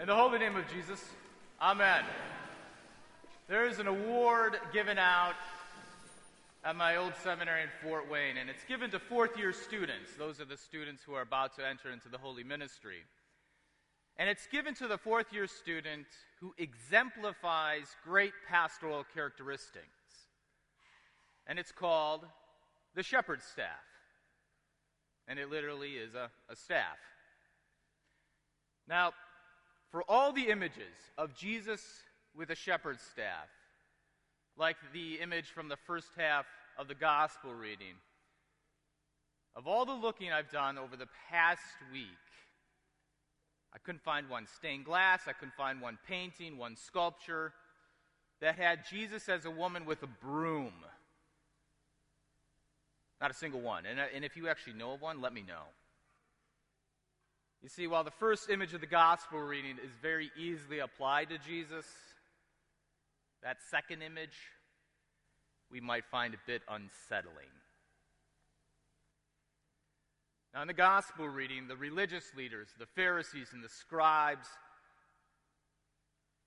In the holy name of Jesus, Amen. There is an award given out at my old seminary in Fort Wayne, and it's given to fourth year students. Those are the students who are about to enter into the holy ministry. And it's given to the fourth year student who exemplifies great pastoral characteristics. And it's called the shepherd's staff. And it literally is a, a staff. Now, for all the images of Jesus with a shepherd's staff, like the image from the first half of the gospel reading, of all the looking I've done over the past week, I couldn't find one stained glass, I couldn't find one painting, one sculpture that had Jesus as a woman with a broom. Not a single one. And, uh, and if you actually know of one, let me know. You see, while the first image of the gospel reading is very easily applied to Jesus, that second image we might find a bit unsettling. Now, in the gospel reading, the religious leaders, the Pharisees, and the scribes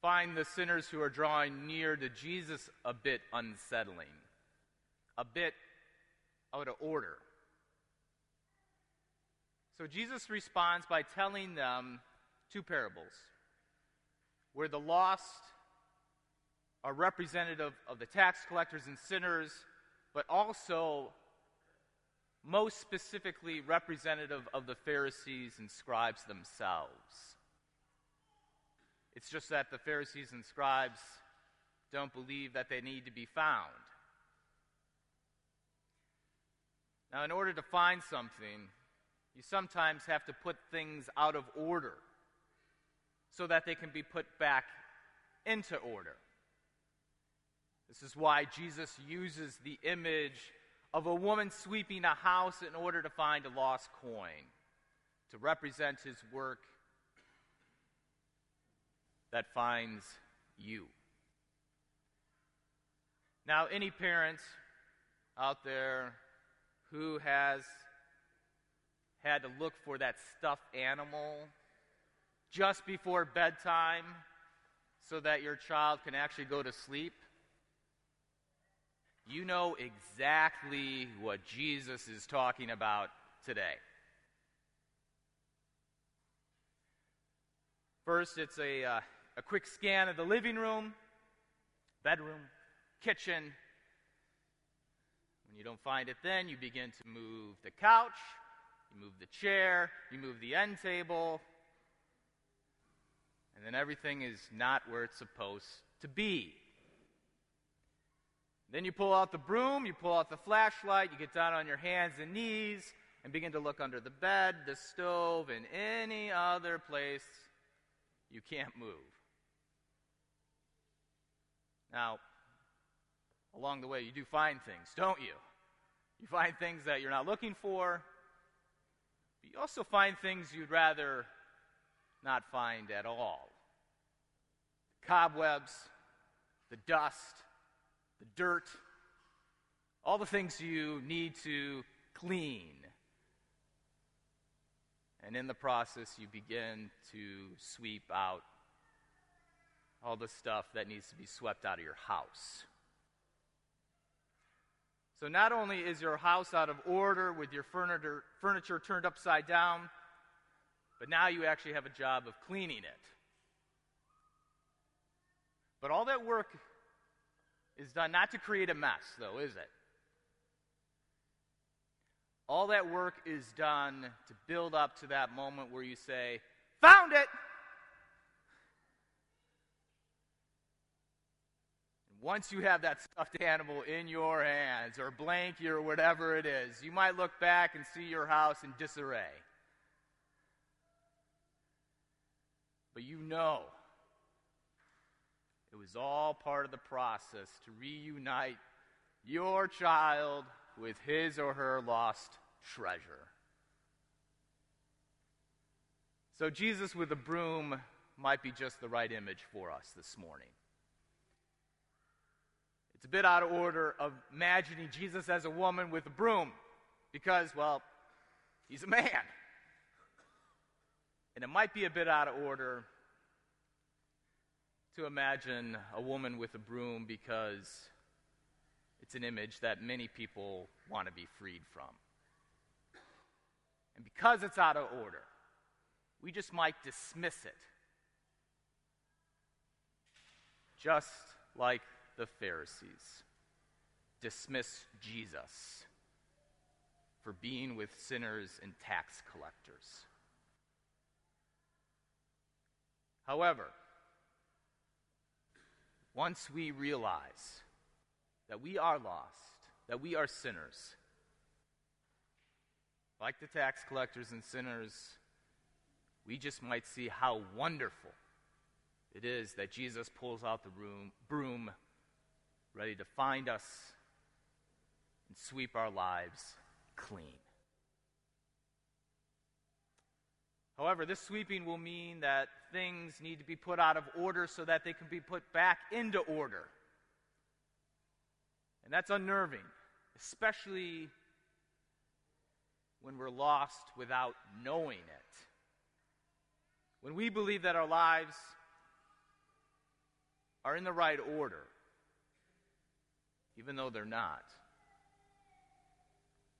find the sinners who are drawing near to Jesus a bit unsettling, a bit out of order. So Jesus responds by telling them two parables where the lost are representative of the tax collectors and sinners, but also most specifically representative of the Pharisees and scribes themselves. It's just that the Pharisees and scribes don't believe that they need to be found. Now, in order to find something, you sometimes have to put things out of order so that they can be put back into order. This is why Jesus uses the image of a woman sweeping a house in order to find a lost coin, to represent his work that finds you. Now, any parents out there who has had to look for that stuffed animal just before bedtime so that your child can actually go to sleep, you know exactly what Jesus is talking about today. First, it's a, uh, a quick scan of the living room, bedroom, kitchen. When you don't find it, then you begin to move the couch, you move the chair, you move the end table, and then everything is not where it's supposed to be. Then you pull out the broom, you pull out the flashlight, you get down on your hands and knees and begin to look under the bed, the stove, and any other place you can't move. Now, along the way, you do find things, don't you? You find things that you're not looking for, but you also find things you'd rather not find at all. The cobwebs, the dust, the dirt, all the things you need to clean. And in the process, you begin to sweep out all the stuff that needs to be swept out of your house. So, not only is your house out of order with your furniture, furniture turned upside down, but now you actually have a job of cleaning it. But all that work is done not to create a mess, though, is it? All that work is done to build up to that moment where you say, Found it! Once you have that stuffed animal in your hands, or blanket, or whatever it is, you might look back and see your house in disarray. But you know it was all part of the process to reunite your child with his or her lost treasure. So, Jesus with a broom might be just the right image for us this morning. It's a bit out of order of imagining Jesus as a woman with a broom because, well, he's a man. And it might be a bit out of order to imagine a woman with a broom because it's an image that many people want to be freed from. And because it's out of order, we just might dismiss it. Just like the Pharisees dismiss Jesus for being with sinners and tax collectors. However, once we realize that we are lost, that we are sinners, like the tax collectors and sinners, we just might see how wonderful it is that Jesus pulls out the room, broom, ready to find us and sweep our lives clean. However, this sweeping will mean that things need to be put out of order so that they can be put back into order. And that's unnerving, especially when we're lost without knowing it. When we believe that our lives are in the right order, even though they're not.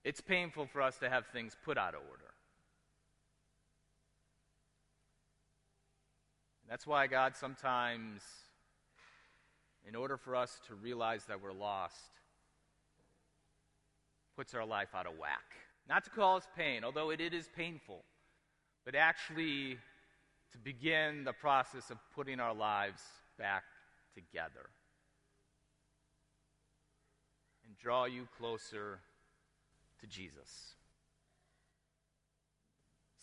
It's painful for us to have things put out of order. That's why God sometimes, in order for us to realize that we're lost, puts our life out of whack. Not to cause pain, although it, it is painful, but actually to begin the process of putting our lives back together draw you closer to Jesus.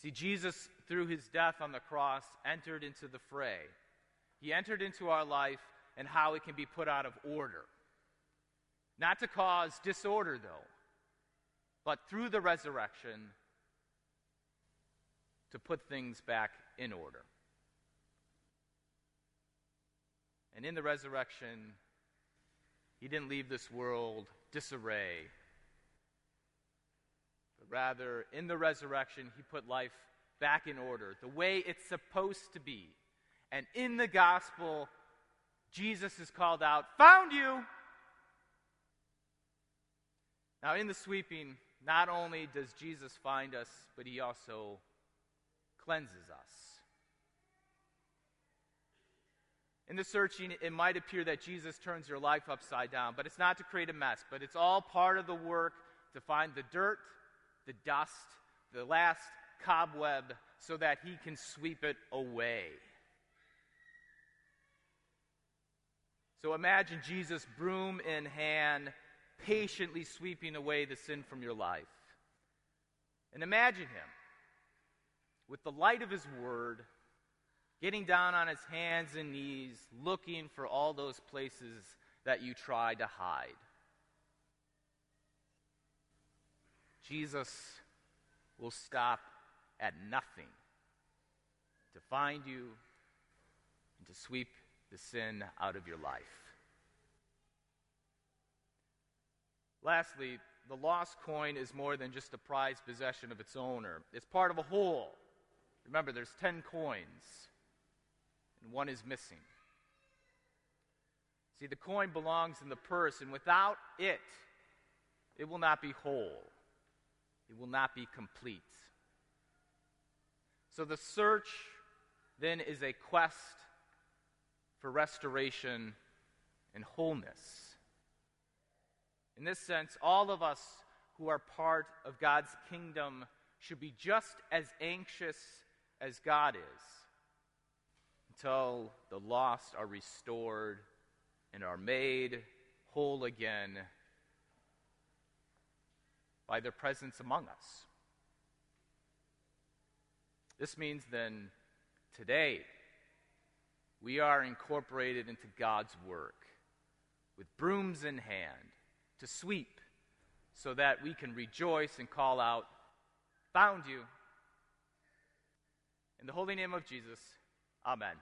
See, Jesus, through his death on the cross, entered into the fray. He entered into our life and how it can be put out of order. Not to cause disorder, though, but through the resurrection to put things back in order. And in the resurrection, he didn't leave this world disarray But Rather, in the resurrection, he put life back in order, the way it's supposed to be. And in the gospel, Jesus is called out, Found you! Now, in the sweeping, not only does Jesus find us, but he also cleanses us. In the searching, it might appear that Jesus turns your life upside down, but it's not to create a mess, but it's all part of the work to find the dirt the dust, the last cobweb, so that he can sweep it away. So imagine Jesus, broom in hand, patiently sweeping away the sin from your life. And imagine him with the light of his word, getting down on his hands and knees, looking for all those places that you tried to hide. Jesus will stop at nothing to find you and to sweep the sin out of your life. Lastly, the lost coin is more than just a prized possession of its owner. It's part of a whole. Remember, there's 10 coins, and one is missing. See, the coin belongs in the purse, and without it, it will not be whole it will not be complete. So the search then is a quest for restoration and wholeness. In this sense, all of us who are part of God's kingdom should be just as anxious as God is until the lost are restored and are made whole again by their presence among us. This means then today we are incorporated into God's work with brooms in hand to sweep so that we can rejoice and call out, Found you. In the holy name of Jesus, Amen.